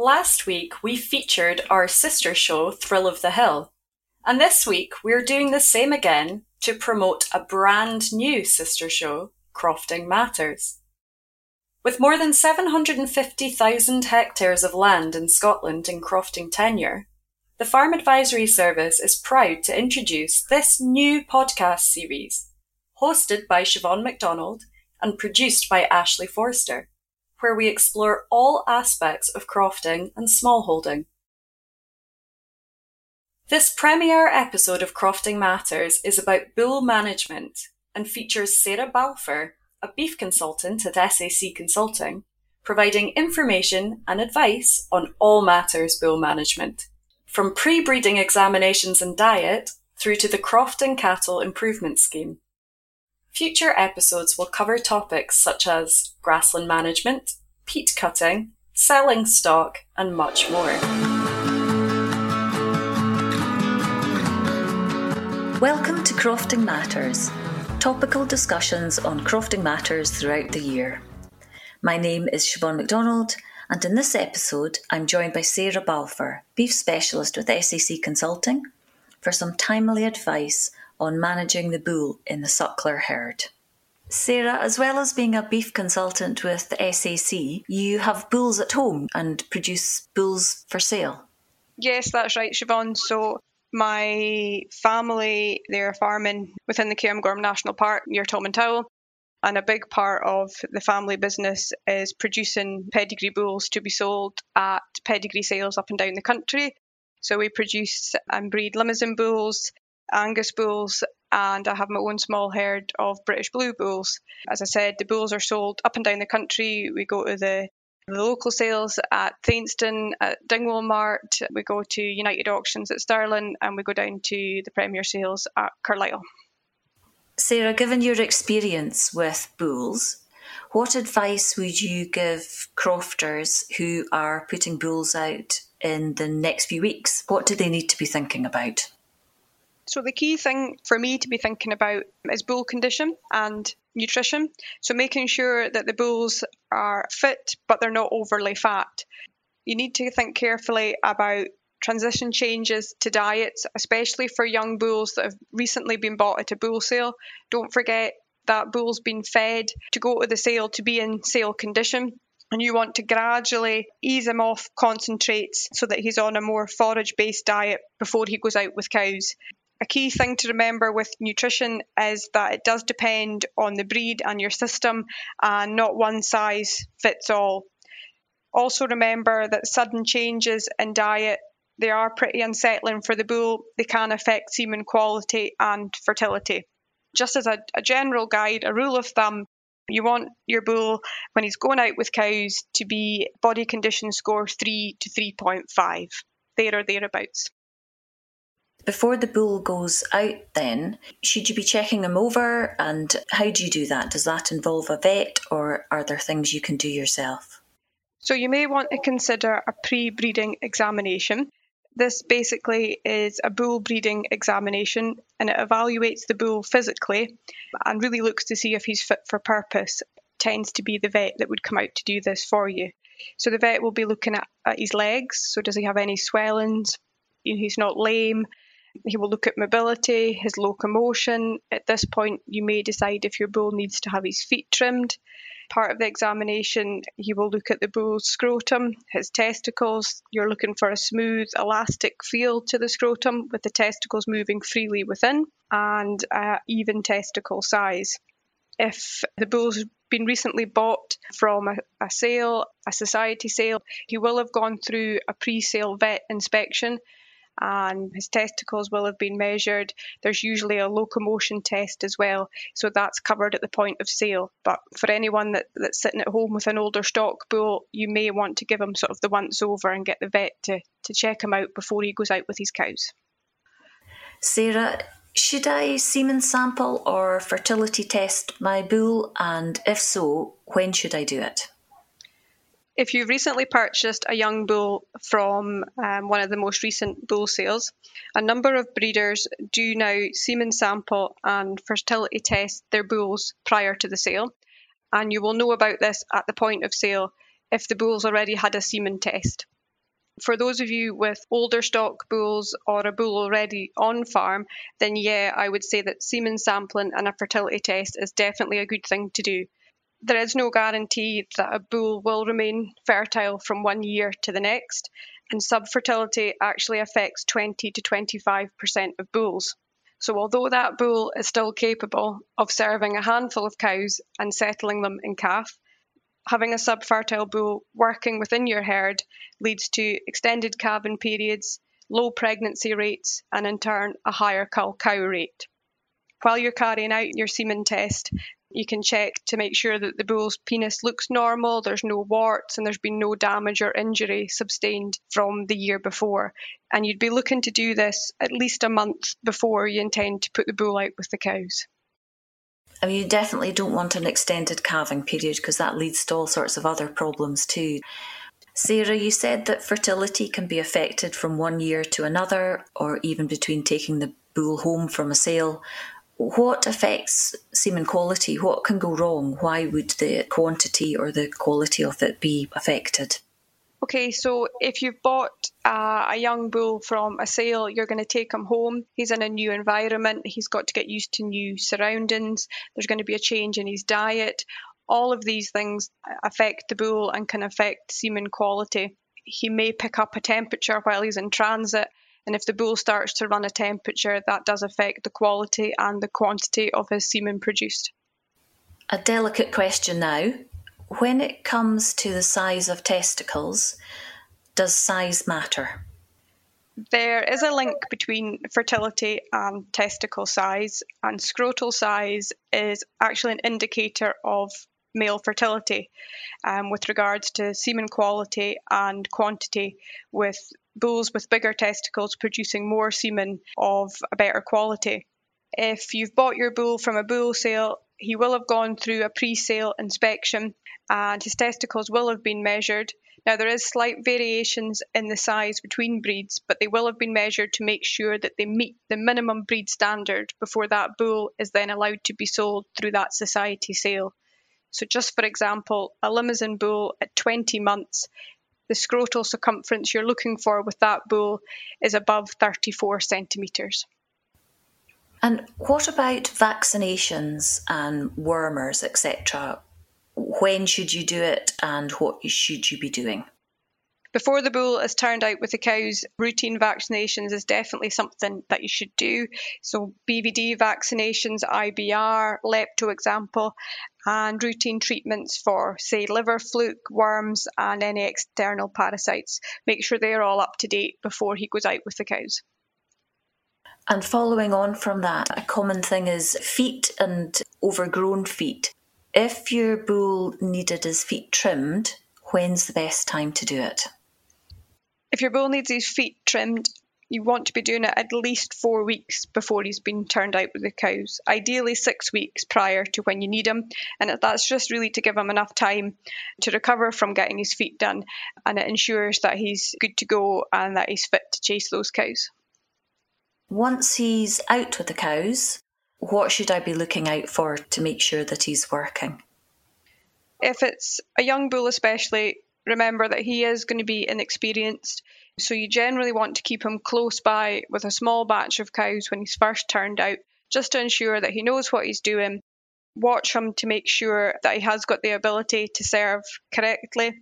Last week we featured our sister show, Thrill of the Hill, and this week we're doing the same again to promote a brand new sister show, Crofting Matters. With more than 750,000 hectares of land in Scotland in crofting tenure, the Farm Advisory Service is proud to introduce this new podcast series, hosted by Siobhan MacDonald and produced by Ashley Forster where we explore all aspects of crofting and smallholding. This premiere episode of Crofting Matters is about bull management and features Sarah Balfour, a beef consultant at SAC Consulting, providing information and advice on all matters bull management, from pre-breeding examinations and diet through to the Crofting Cattle Improvement Scheme. Future episodes will cover topics such as grassland management, peat cutting, selling stock, and much more. Welcome to Crofting Matters, topical discussions on crofting matters throughout the year. My name is Siobhan MacDonald, and in this episode, I'm joined by Sarah Balfour, beef specialist with SAC Consulting, for some timely advice on managing the bull in the suckler herd. Sarah, as well as being a beef consultant with the SAC, you have bulls at home and produce bulls for sale. Yes, that's right, Siobhan. So my family, they're farming within the Cairngorm National Park near Tomintoul. And a big part of the family business is producing pedigree bulls to be sold at pedigree sales up and down the country. So we produce and breed Limousin bulls, Angus bulls, and I have my own small herd of British Blue bulls. As I said, the bulls are sold up and down the country. We go to the the local sales at Thainstone, at Dingwall Mart, we go to United Auctions at Stirling, and we go down to the Premier sales at Carlisle. Sarah, given your experience with bulls, what advice would you give crofters who are putting bulls out in the next few weeks? What do they need to be thinking about? So the key thing for me to be thinking about is bull condition and nutrition. So making sure that the bulls are fit but they're not overly fat. You need to think carefully about transition changes to diets, especially for young bulls that have recently been bought at a bull sale. Don't forget that bull's been fed to go to the sale to be in sale condition. And you want to gradually ease him off concentrates so that he's on a more forage based diet before he goes out with cows. A key thing to remember with nutrition is that it does depend on the breed and your system, and not one size fits all. Also, remember that sudden changes in diet they are pretty unsettling for the bull. They can affect semen quality and fertility. Just as a, a general guide, a rule of thumb, you want your bull when he's going out with cows to be body condition score 3 to 3.5, there or thereabouts. Before the bull goes out, then, should you be checking him over? And how do you do that? Does that involve a vet or are there things you can do yourself? So, you may want to consider a pre breeding examination. This basically is a bull breeding examination and it evaluates the bull physically and really looks to see if he's fit for purpose. It tends to be the vet that would come out to do this for you. So the vet will be looking at, at his legs. So does he have any swellings? He's not lame. He will look at mobility, his locomotion. At this point, you may decide if your bull needs to have his feet trimmed. Part of the examination, he will look at the bull's scrotum, his testicles. You're looking for a smooth, elastic feel to the scrotum with the testicles moving freely within and an even testicle size. If the bull's been recently bought from a, a, sale, a society sale, he will have gone through a pre sale vet inspection and his testicles will have been measured. There's usually a locomotion test as well, so that's covered at the point of sale. But for anyone that, that's sitting at home with an older stock bull, you may want to give him sort of the once over and get the vet to, to check him out before he goes out with his cows. Sarah, should I semen sample or fertility test my bull? And if so, when should I do it? If you've recently purchased a young bull from um, one of the most recent bull sales, a number of breeders do now semen sample and fertility test their bulls prior to the sale. And you will know about this at the point of sale if the bull's already had a semen test. For those of you with older stock bulls or a bull already on farm, then yeah, I would say that semen sampling and a fertility test is definitely a good thing to do. There is no guarantee that a bull will remain fertile from one year to the next, and subfertility actually affects 20 to 25% of bulls. So, although that bull is still capable of serving a handful of cows and settling them in calf, having a subfertile bull working within your herd leads to extended calving periods, low pregnancy rates, and in turn, a higher cull cow rate. While you're carrying out your semen test, you can check to make sure that the bull's penis looks normal, there's no warts, and there's been no damage or injury sustained from the year before. And you'd be looking to do this at least a month before you intend to put the bull out with the cows. I mean, you definitely don't want an extended calving period because that leads to all sorts of other problems too. Sarah, you said that fertility can be affected from one year to another, or even between taking the bull home from a sale what affects semen quality? What can go wrong? Why would the quantity or the quality of it be affected? Okay, so if you've bought uh, a young bull from a sale, you're going to take him home. He's in a new environment. He's got to get used to new surroundings. There's going to be a change in his diet. All of these things affect the bull and can affect semen quality. He may pick up a temperature while he's in transit and if the bull starts to run a temperature, that does affect the quality and the quantity of his semen produced. A delicate question now. When it comes to the size of testicles, does size matter? There is a link between fertility and testicle size, and scrotal size is actually an indicator of male fertility um, with regards to semen quality and quantity, with bulls with bigger testicles producing more semen of a better quality. If you've bought your bull from a bull sale, he will have gone through a pre sale inspection and his testicles will have been measured. Now, there is slight variations in the size between breeds, but they will have been measured to make sure that they meet the minimum breed standard before that bull is then allowed to be sold through that society sale. So, just for example, a Limousin bull at 20 months, the scrotal circumference you're looking for with that bull is above 34 centimetres. And what about vaccinations and wormers, etc.? When should you do it and what should you be doing? Before the bull is turned out with the cows, routine vaccinations is definitely something that you should do. So, BVD vaccinations, IBR, lepto example, and routine treatments for, say, liver fluke, worms, and any external parasites. Make sure they're all up to date before he goes out with the cows. And following on from that, a common thing is feet and overgrown feet. If your bull needed his feet trimmed, when's the best time to do it? If your bull needs his feet trimmed, you want to be doing it at least four weeks before he's been turned out with the cows. Ideally, six weeks prior to when you need him. And that's just really to give him enough time to recover from getting his feet done. And it ensures that he's good to go and that he's fit to chase those cows. Once he's out with the cows, what should I be looking out for to make sure that he's working? If it's a young bull, especially, remember that he is going to be inexperienced. So you generally want to keep him close by with a small batch of cows when he's first turned out, just to ensure that he knows what he's doing. Watch him to make sure that he has got the ability to serve correctly.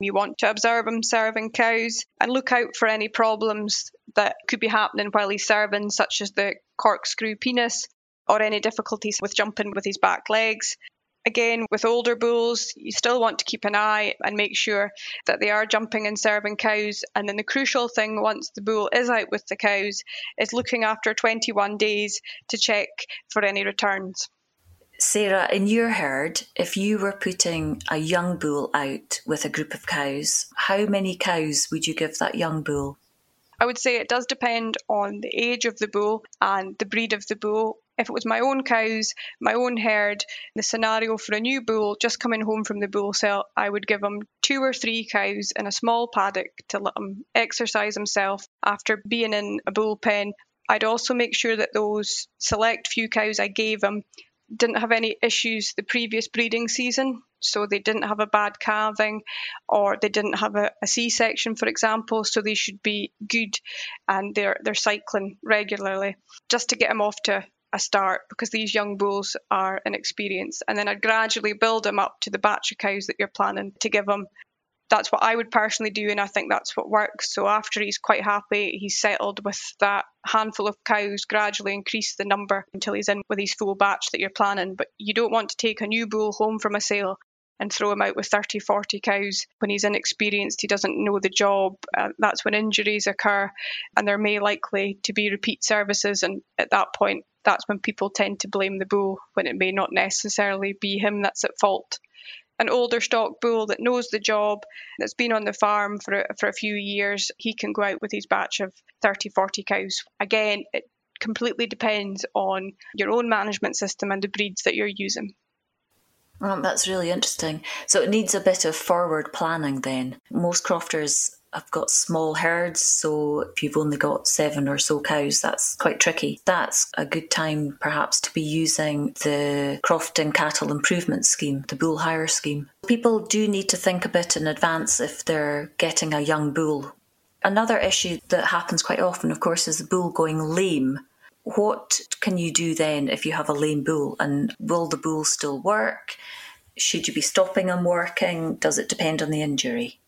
You want to observe him serving cows and look out for any problems that could be happening while he's serving, such as the corkscrew penis or any difficulties with jumping with his back legs. Again, with older bulls, you still want to keep an eye and make sure that they are jumping and serving cows. And then the crucial thing, once the bull is out with the cows, is looking after 21 days to check for any returns. Sarah, in your herd, if you were putting a young bull out with a group of cows, how many cows would you give that young bull? I would say it does depend on the age of the bull and the breed of the bull. If it was my own cows, my own herd, the scenario for a new bull just coming home from the bull sale, I would give him two or three cows in a small paddock to let him exercise himself after being in a bull pen. I'd also make sure that those select few cows I gave him didn't have any issues the previous breeding season. So they didn't have a bad calving or they didn't have a a C-section, for example. So they should be good and they're, they're cycling regularly just to get them off to a start because these young bulls are inexperienced. And then I'd gradually build them up to the batch of cows that you're planning to give them that's what I would personally do, and I think that's what works. So after he's quite happy, he's settled with that handful of cows, gradually increase the number until he's in with his full batch that you're planning. But you don't want to take a new bull home from a sale and throw him out with 30, 40 cows when he's inexperienced, he doesn't know the job. Uh, that's when injuries occur, and there may likely to be repeat services. And at that point, that's when people tend to blame the bull when it may not necessarily be him that's at fault an older stock bull that knows the job, that's been on the farm for a, for a few years, he can go out with his batch of 30, 40 cows. Again, it completely depends on your own management system and the breeds that you're using. Oh, that's really interesting. So it needs a bit of forward planning then. Most crofters I've got small herds, so if you've only got seven or so cows, that's quite tricky. That's a good time perhaps to be using the Crofting Cattle Improvement Scheme, the bull hire scheme. People do need to think a bit in advance if they're getting a young bull. Another issue that happens quite often, of course, is the bull going lame. What can you do then if you have a lame bull? And will the bull still work? Should you be stopping him working? Does it depend on the injury?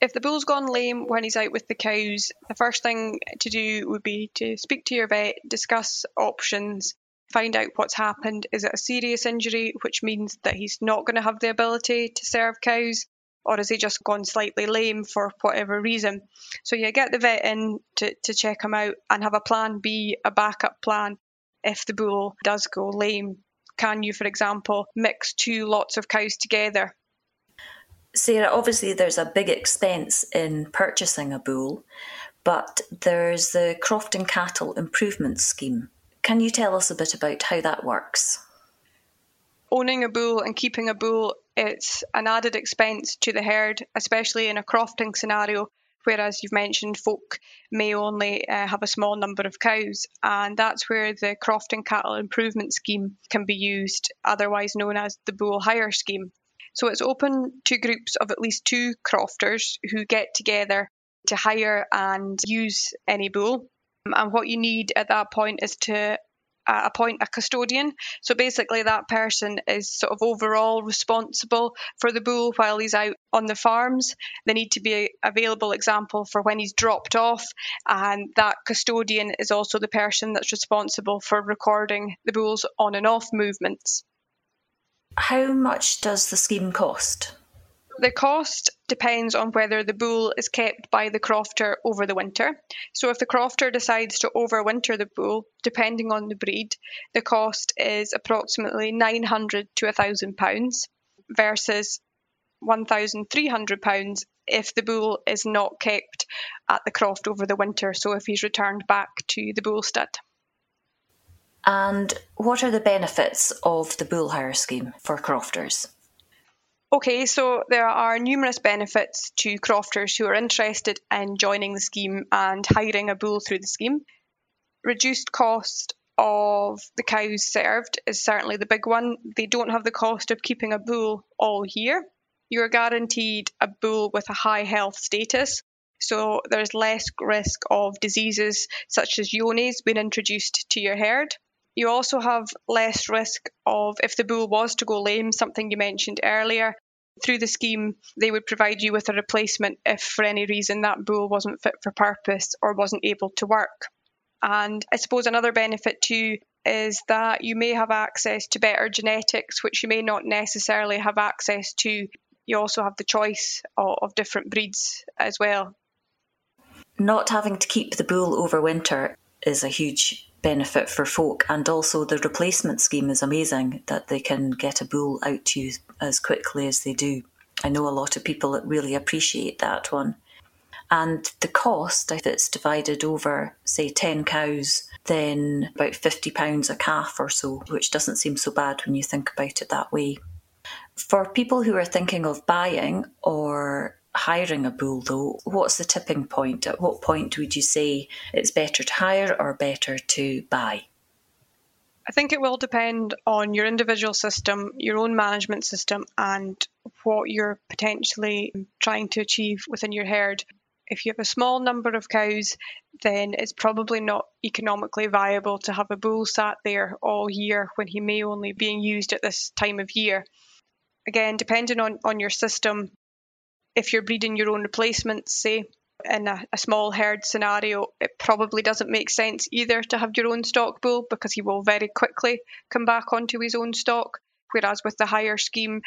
if the bull's gone lame when he's out with the cows, the first thing to do would be to speak to your vet, discuss options, find out what's happened. Is it a serious injury, which means that he's not going to have the ability to serve cows? Or has he just gone slightly lame for whatever reason? So you get the vet in to, to check him out and have a plan B, a backup plan if the bull does go lame. Can you, for example, mix two lots of cows together Sarah, obviously there's a big expense in purchasing a bull, but there's the Crofting Cattle Improvement Scheme. Can you tell us a bit about how that works? Owning a bull and keeping a bull, it's an added expense to the herd, especially in a crofting scenario, whereas you've mentioned folk may only uh, have a small number of cows, and that's where the Crofting Cattle Improvement Scheme can be used, otherwise known as the Bull Hire Scheme. So it's open to groups of at least two crofters who get together to hire and use any bull. And what you need at that point is to uh, appoint a custodian. So basically, that person is sort of overall responsible for the bull while he's out on the farms. They need to be a available example for when he's dropped off, and that custodian is also the person that's responsible for recording the bull's on and off movements. How much does the scheme cost? The cost depends on whether the bull is kept by the crofter over the winter. So, if the crofter decides to overwinter the bull, depending on the breed, the cost is approximately £900 to £1,000 versus £1,300 if the bull is not kept at the croft over the winter. So, if he's returned back to the bull stud. And what are the benefits of the bull hire scheme for crofters? Okay, so there are numerous benefits to crofters who are interested in joining the scheme and hiring a bull through the scheme. Reduced cost of the cows served is certainly the big one. They don't have the cost of keeping a bull all year. You're guaranteed a bull with a high health status, so there's less risk of diseases such as Johne's being introduced to your herd. You also have less risk of if the bull was to go lame, something you mentioned earlier. Through the scheme, they would provide you with a replacement if for any reason that bull wasn't fit for purpose or wasn't able to work. And I suppose another benefit too is that you may have access to better genetics, which you may not necessarily have access to. You also have the choice of, different breeds as well. Not having to keep the bull over winter is a huge benefit for folk. And also, the replacement scheme is amazing that they can get a bull out to you as quickly as they do. I know a lot of people that really appreciate that one. And the cost, if it's divided over, say, 10 cows, then about £50 a calf or so, which doesn't seem so bad when you think about it that way. For people who are thinking of buying or hiring a bull though, what's the tipping point? At what point would you say it's better to hire or better to buy? I think it will depend on your individual system, your own management system, and what you're potentially trying to achieve within your herd. If you have a small number of cows, then it's probably not economically viable to have a bull sat there all year when he may only be used at this time of year. Again, depending on, on your system, if you're breeding your own replacements, say, in a, a, small herd scenario, it probably doesn't make sense either to have your own stock bull because he will very quickly come back onto his own stock. Whereas with the hire scheme,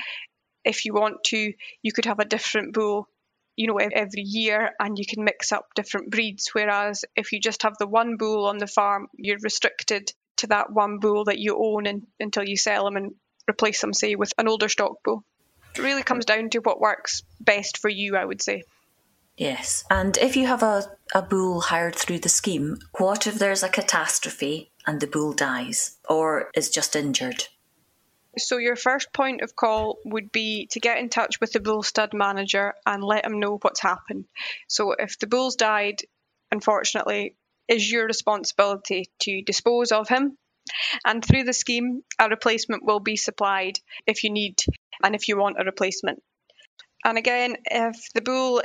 if you want to, you could have a different bull, you know, every year and you can mix up different breeds. Whereas if you just have the one bull on the farm, you're restricted to that one bull that you own until you sell him and replace them, say, with an older stock bull. It really comes down to what works best for you, I would say. Yes. And if you have a, a bull hired through the scheme, what if there's a catastrophe and the bull dies or is just injured? So, your first point of call would be to get in touch with the bull stud manager and let him know what's happened. So, if the bull's died, unfortunately, is your responsibility to dispose of him. And through the scheme, a replacement will be supplied if you need and if you want a replacement. And again, if the bull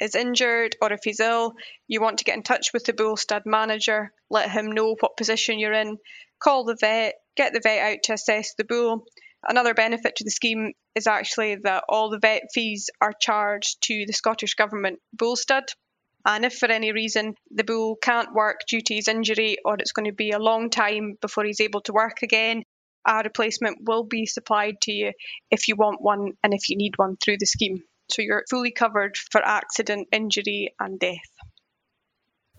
is injured or if he's ill, you want to get in touch with the bull stud manager, let him know what position you're in, call the vet, get the vet out to assess the bull. Another benefit to the scheme is actually that all the vet fees are charged to the Scottish Government bull stud. And if for any reason the bull can't work due to his injury or it's going to be a long time before he's able to work again, a replacement will be supplied to you if you want one and if you need one through the scheme. So you're fully covered for accident, injury, and death.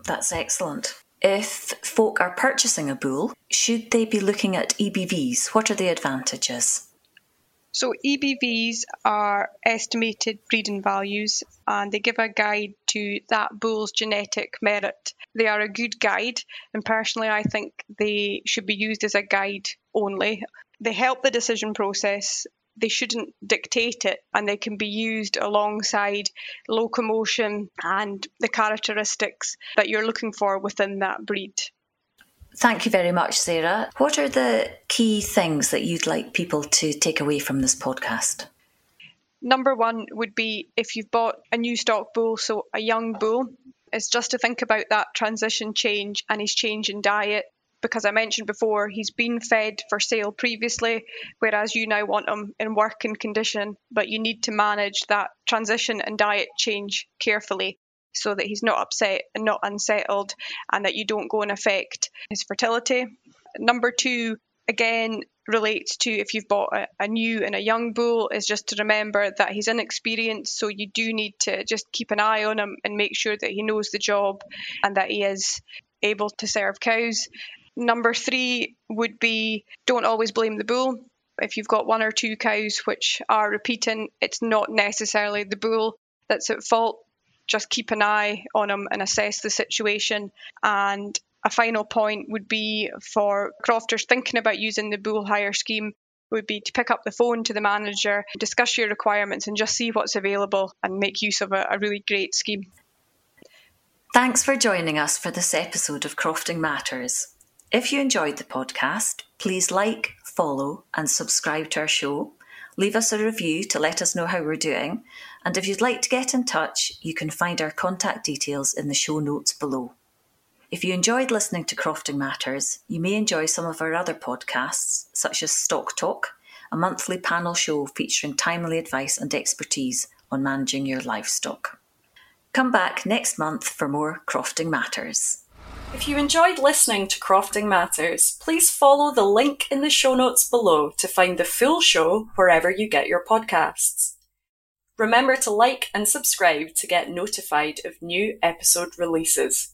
That's excellent. If folk are purchasing a bull, should they be looking at EBVs? What are the advantages? So, EBVs are estimated breeding values and they give a guide to that bull's genetic merit. They are a good guide, and personally, I think they should be used as a guide only. They help the decision process. They shouldn't dictate it, and they can be used alongside locomotion and the characteristics that you're looking for within that breed. Thank you very much, Sarah. What are the key things that you'd like people to take away from this podcast? Number one would be if you've bought a new stock bull, so a young bull, is just to think about that transition change and his change in diet. Because I mentioned before, he's been fed for sale previously, whereas you now want him in working condition, but you need to manage that transition and diet change carefully so that he's not upset and not unsettled and that you don't go and affect his fertility. Number two, again, relates to if you've bought a, a, new and a young bull is just to remember that he's inexperienced so you do need to just keep an eye on him and make sure that he knows the job and that he is able to serve cows number three would be don't always blame the bull if you've got one or two cows which are repeating it's not necessarily the bull that's at fault just keep an eye on them and assess the situation. And a final point would be for crofters thinking about using the bull hire scheme would be to pick up the phone to the manager, discuss your requirements, and just see what's available and make use of a, a really great scheme. Thanks for joining us for this episode of Crofting Matters. If you enjoyed the podcast, please like, follow, and subscribe to our show. Leave us a review to let us know how we're doing. And if you'd like to get in touch, you can find our contact details in the show notes below. If you enjoyed listening to Crofting Matters, you may enjoy some of our other podcasts, such as Stock Talk, a monthly panel show featuring timely advice and expertise on managing your livestock. Come back next month for more Crofting Matters. If you enjoyed listening to Crofting Matters, please follow the link in the show notes below to find the full show wherever you get your podcasts. Remember to like and subscribe to get notified of new episode releases.